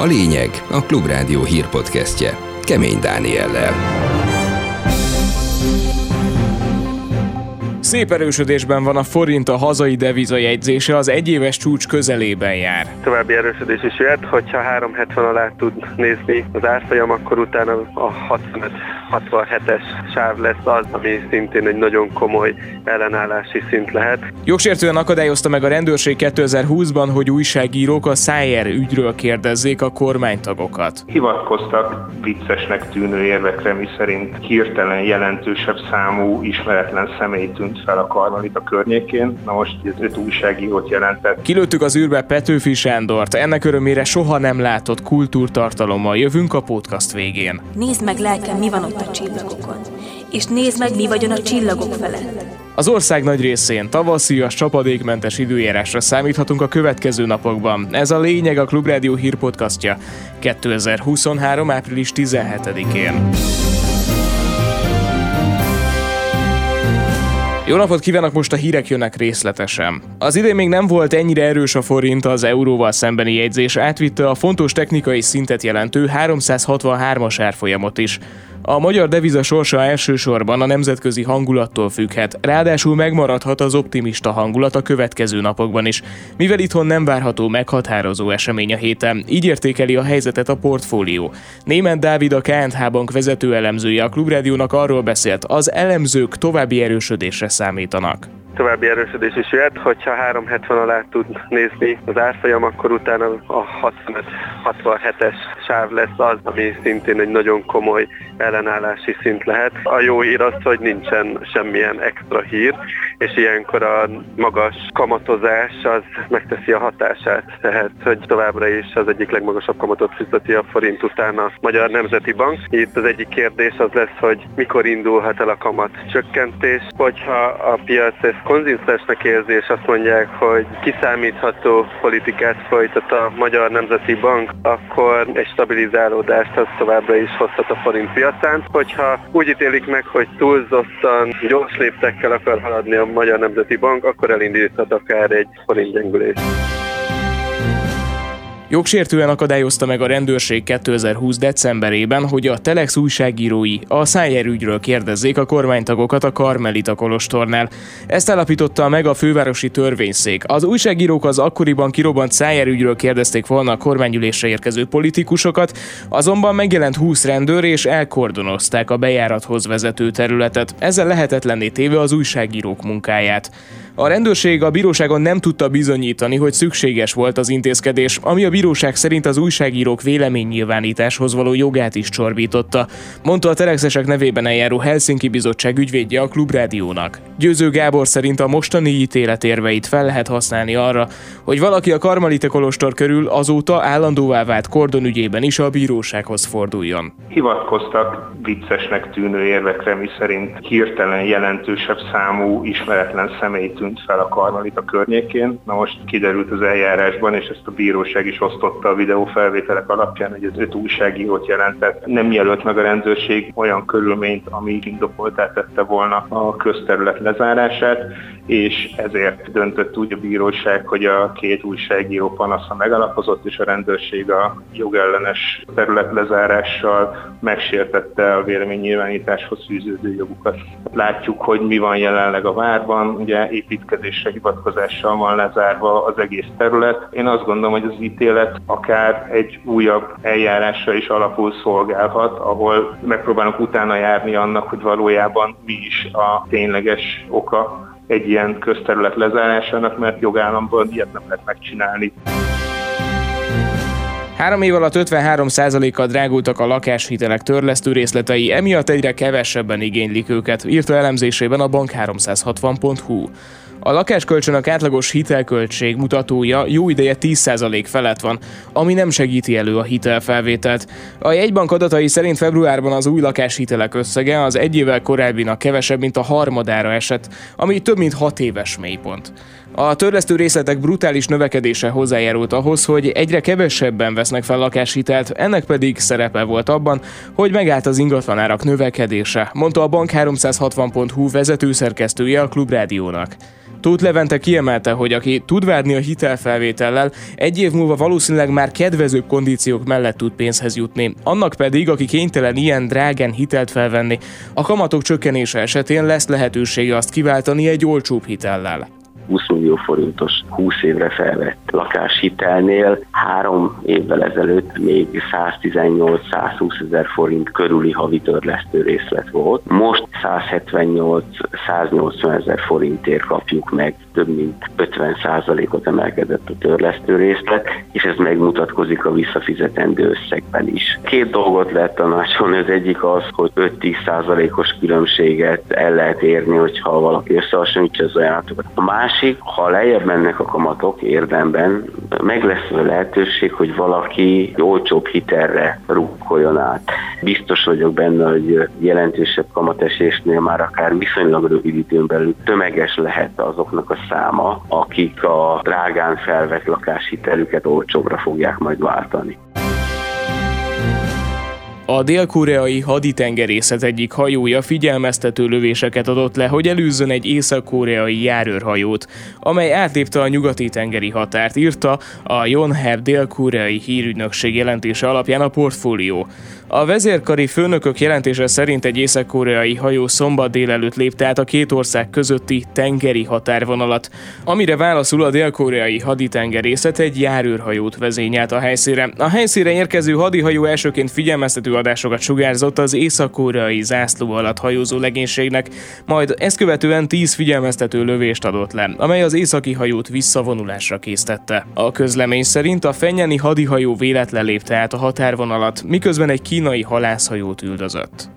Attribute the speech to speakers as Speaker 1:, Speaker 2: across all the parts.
Speaker 1: A lényeg a Klubrádió hírpodcastje Kemény Dániellel.
Speaker 2: Szép erősödésben van a forint a hazai devizajegyzése, az egyéves csúcs közelében jár.
Speaker 3: További erősödés is jöhet, hogyha 370 alá tud nézni az árfolyam, akkor utána a 65-67-es sáv lesz az, ami szintén egy nagyon komoly ellenállási szint lehet.
Speaker 2: Jogsértően akadályozta meg a rendőrség 2020-ban, hogy újságírók a Szájer ügyről kérdezzék a kormánytagokat.
Speaker 4: Hivatkoztak viccesnek tűnő érvekre, miszerint hirtelen jelentősebb számú ismeretlen személy tűnt fel a Karmelita környékén. Na most ez öt újságírót jelentett.
Speaker 2: Kilőttük az űrbe Petőfi Sándort, ennek örömére soha nem látott kultúrtartalommal jövünk a podcast végén.
Speaker 5: Nézd meg lelkem, mi van ott a csillagokon, és nézd meg, mi vagyon a csillagok felett.
Speaker 2: Az ország nagy részén tavaszias, csapadékmentes időjárásra számíthatunk a következő napokban. Ez a lényeg a Klubrádió hírpodcastja 2023. április 17-én. Jó napot kívánok, most a hírek jönnek részletesen. Az idén még nem volt ennyire erős a forint, az euróval szembeni jegyzés átvitte a fontos technikai szintet jelentő 363-as árfolyamot is. A magyar deviza sorsa elsősorban a nemzetközi hangulattól függhet, ráadásul megmaradhat az optimista hangulat a következő napokban is, mivel itthon nem várható meghatározó esemény a héten, így értékeli a helyzetet a portfólió. Német Dávid a KNH Bank vezető elemzője a Klubrádiónak arról beszélt, az elemzők további erősödésre számítanak
Speaker 3: további erősödés is jöhet, hogyha 370 alá tud nézni az árfolyam, akkor utána a 65-67-es sáv lesz az, ami szintén egy nagyon komoly ellenállási szint lehet. A jó hír az, hogy nincsen semmilyen extra hír, és ilyenkor a magas kamatozás az megteszi a hatását, tehát hogy továbbra is az egyik legmagasabb kamatot fizeti a forint után a Magyar Nemzeti Bank. Itt az egyik kérdés az lesz, hogy mikor indulhat el a kamat csökkentés, hogyha a piac ezt konzisztensnek érzi, és azt mondják, hogy kiszámítható politikát folytat a Magyar Nemzeti Bank, akkor egy stabilizálódást az továbbra is hozhat a forint piacán. Hogyha úgy ítélik meg, hogy túlzottan gyors léptekkel akar haladni a Magyar Nemzeti Bank, akkor elindíthat akár egy forint.
Speaker 2: Jogsértően akadályozta meg a rendőrség 2020. decemberében, hogy a Telex újságírói a Szájer ügyről kérdezzék a kormánytagokat a Karmelita Kolostornál. Ezt állapította meg a fővárosi törvényszék. Az újságírók az akkoriban kirobbant Szájer ügyről kérdezték volna a kormányülésre érkező politikusokat, azonban megjelent 20 rendőr és elkordonozták a bejárathoz vezető területet. Ezzel lehetetlenné téve az újságírók munkáját. A rendőrség a bíróságon nem tudta bizonyítani, hogy szükséges volt az intézkedés, ami a bíróság szerint az újságírók véleménynyilvánításhoz való jogát is csorbította, mondta a Telexesek nevében eljáró Helsinki Bizottság ügyvédje a Klubrádiónak. Győző Gábor szerint a mostani ítélet érveit fel lehet használni arra, hogy valaki a Karmalite Kolostor körül azóta állandóvá vált kordon ügyében is a bírósághoz forduljon.
Speaker 4: Hivatkoztak viccesnek tűnő érvekre, miszerint hirtelen jelentősebb számú ismeretlen személy fel a Karmalita környékén. Na most kiderült az eljárásban, és ezt a bíróság is osztotta a videófelvételek alapján, hogy az öt újságírót jelentett. Nem jelölt meg a rendőrség olyan körülményt, ami indokoltá tette volna a közterület lezárását, és ezért döntött úgy a bíróság, hogy a két újságíró panasza megalapozott, és a rendőrség a jogellenes terület lezárással megsértette a véleménynyilvánításhoz fűződő jogukat. Látjuk, hogy mi van jelenleg a várban, ugye építkezésre hivatkozással van lezárva az egész terület. Én azt gondolom, hogy az ítélet akár egy újabb eljárásra is alapul szolgálhat, ahol megpróbálunk utána járni annak, hogy valójában mi is a tényleges oka egy ilyen közterület lezárásának, mert jogállamban ilyet nem lehet megcsinálni.
Speaker 2: Három év alatt 53%-kal drágultak a lakáshitelek törlesztő részletei, emiatt egyre kevesebben igénylik őket, írta elemzésében a bank360.hu. A lakáskölcsönök átlagos hitelköltség mutatója jó ideje 10% felett van, ami nem segíti elő a hitelfelvételt. A jegybank adatai szerint februárban az új lakáshitelek összege az egy évvel korábbinak kevesebb, mint a harmadára esett, ami több mint 6 éves mélypont. A törlesztő részletek brutális növekedése hozzájárult ahhoz, hogy egyre kevesebben vesznek fel lakáshitelt, ennek pedig szerepe volt abban, hogy megállt az ingatlanárak növekedése, mondta a Bank360.hu vezetőszerkesztője a Klubrádiónak. Tóth Levente kiemelte, hogy aki tud várni a hitelfelvétellel, egy év múlva valószínűleg már kedvezőbb kondíciók mellett tud pénzhez jutni. Annak pedig, aki kénytelen ilyen drágán hitelt felvenni, a kamatok csökkenése esetén lesz lehetősége azt kiváltani egy olcsóbb hitellel.
Speaker 6: 20 millió forintos 20 évre felvett lakáshitelnél három évvel ezelőtt még 118-120 ezer forint körüli havi törlesztő részlet volt. Most 178-180 ezer forintért kapjuk meg, több mint 50 ot emelkedett a törlesztő részlet, és ez megmutatkozik a visszafizetendő összegben is. Két dolgot lehet tanácsolni, az egyik az, hogy 5-10 os különbséget el lehet érni, hogyha valaki összehasonlítja az ajánlatokat. A másik másik, ha lejjebb mennek a kamatok érdemben, meg lesz a lehetőség, hogy valaki olcsóbb hitelre rúgkoljon át. Biztos vagyok benne, hogy jelentősebb kamatesésnél már akár viszonylag rövid időn belül tömeges lehet azoknak a száma, akik a drágán felvett lakáshitelüket olcsóbbra fogják majd váltani.
Speaker 2: A dél-koreai haditengerészet egyik hajója figyelmeztető lövéseket adott le, hogy előzzön egy észak-koreai járőrhajót, amely átlépte a nyugati tengeri határt, írta a Yonhap dél-koreai hírügynökség jelentése alapján a portfólió. A vezérkari főnökök jelentése szerint egy észak-koreai hajó szombat délelőtt lépte át a két ország közötti tengeri határvonalat, amire válaszul a dél-koreai haditengerészet egy járőrhajót vezényelt a helyszínre. A helyszínre érkező hadihajó elsőként figyelmeztető adásokat sugárzott az észak-koreai zászló alatt hajózó legénységnek, majd ezt követően tíz figyelmeztető lövést adott le, amely az északi hajót visszavonulásra késztette. A közlemény szerint a fenyeni hadihajó véletlen lépte át a határvonalat, miközben egy kínai halászhajót üldözött.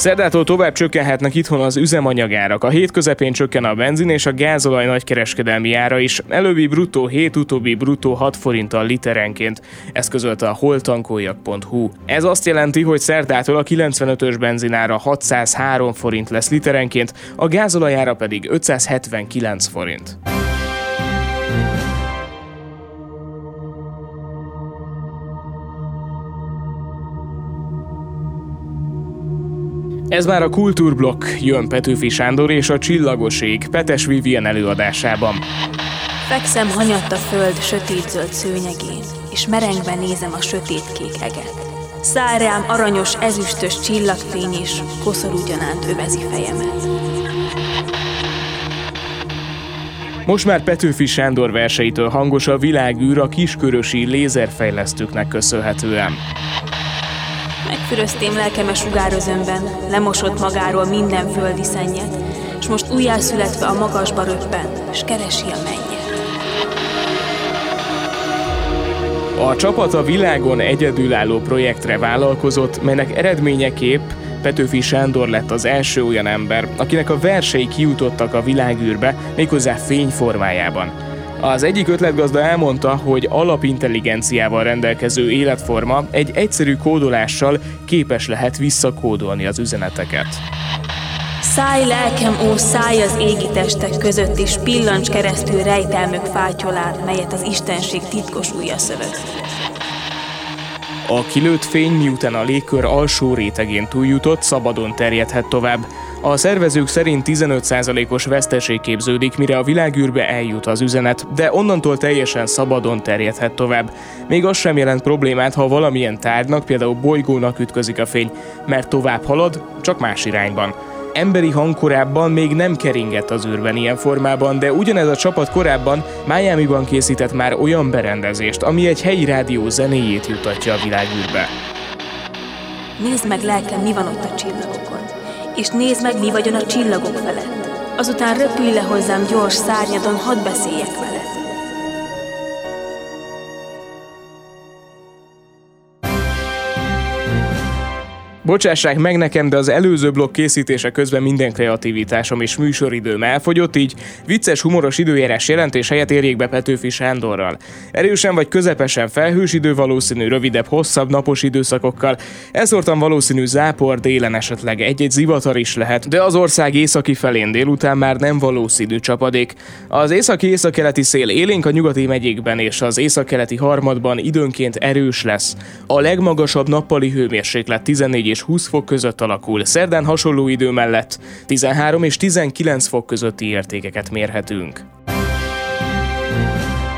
Speaker 2: Szerdától tovább csökkenhetnek itthon az üzemanyagárak. A hét közepén csökken a benzin és a gázolaj nagykereskedelmi ára is. Előbbi bruttó 7, utóbbi bruttó 6 forinttal literenként. Ezt közölte a holtankoljak.hu. Ez azt jelenti, hogy szerdától a 95-ös benzinára 603 forint lesz literenként, a gázolajára pedig 579 forint. Ez már a Kultúrblokk, jön Petőfi Sándor és a Csillagoség Petes Vivien előadásában.
Speaker 5: Fekszem hanyatt a föld sötét-zöld szőnyegén, és merengve nézem a sötét-kék eget. Száll rám aranyos, ezüstös csillagfény, és koszor ugyanánt övezi fejemet.
Speaker 2: Most már Petőfi Sándor verseitől hangos a világűr a kiskörösi lézerfejlesztőknek köszönhetően.
Speaker 5: Megfüröztém lelkemes sugárözömben, lemosott magáról minden földi szennyet, és most újjászületve a magasba röppen, és keresi a mennyet.
Speaker 2: A csapat a világon egyedülálló projektre vállalkozott, melynek eredményeképp Petőfi Sándor lett az első olyan ember, akinek a versei kijutottak a világűrbe, méghozzá fényformájában. Az egyik ötletgazda elmondta, hogy alapintelligenciával rendelkező életforma egy egyszerű kódolással képes lehet visszakódolni az üzeneteket.
Speaker 5: Száj lelkem, ó, száj az égi testek között, és pillancs keresztül rejtelmök fátyolán, melyet az Istenség titkos ujja szövet.
Speaker 2: A kilőtt fény miután a légkör alsó rétegén túljutott, szabadon terjedhet tovább. A szervezők szerint 15%-os veszteség képződik, mire a világűrbe eljut az üzenet, de onnantól teljesen szabadon terjedhet tovább. Még az sem jelent problémát, ha valamilyen tárgynak, például bolygónak ütközik a fény, mert tovább halad, csak más irányban. Emberi hang korábban még nem keringett az űrben ilyen formában, de ugyanez a csapat korábban Miami-ban készített már olyan berendezést, ami egy helyi rádió zenéjét jutatja a világűrbe.
Speaker 5: Nézd meg lelkem, mi van ott a csillagokon, és nézd meg, mi vagyon a csillagok felett. Azután röpülj le hozzám gyors szárnyadon, hadd beszéljek vele.
Speaker 2: Bocsássák meg nekem, de az előző blokk készítése közben minden kreativitásom és műsoridőm elfogyott, így vicces, humoros időjárás jelentés helyett érjék be Petőfi Sándorral. Erősen vagy közepesen felhős idő valószínű rövidebb, hosszabb napos időszakokkal. Ezortan valószínű zápor délen esetleg egy-egy zivatar is lehet, de az ország északi felén délután már nem valószínű csapadék. Az északi északkeleti szél élénk a nyugati megyékben és az északkeleti harmadban időnként erős lesz. A legmagasabb nappali hőmérséklet 14 és és 20 fok között alakul, szerdán hasonló idő mellett 13 és 19 fok közötti értékeket mérhetünk.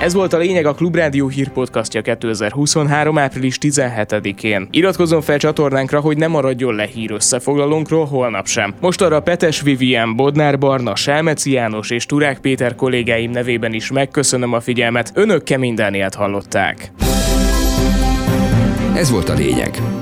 Speaker 2: Ez volt a lényeg a Klubrádió hírpodcastja 2023. április 17-én. Iratkozzon fel csatornánkra, hogy ne maradjon le hír összefoglalónkról holnap sem. Most arra Petes Vivien, Bodnár Barna, Selmeci János és Turák Péter kollégáim nevében is megköszönöm a figyelmet. Önök kemény Dánielt hallották.
Speaker 1: Ez volt a lényeg.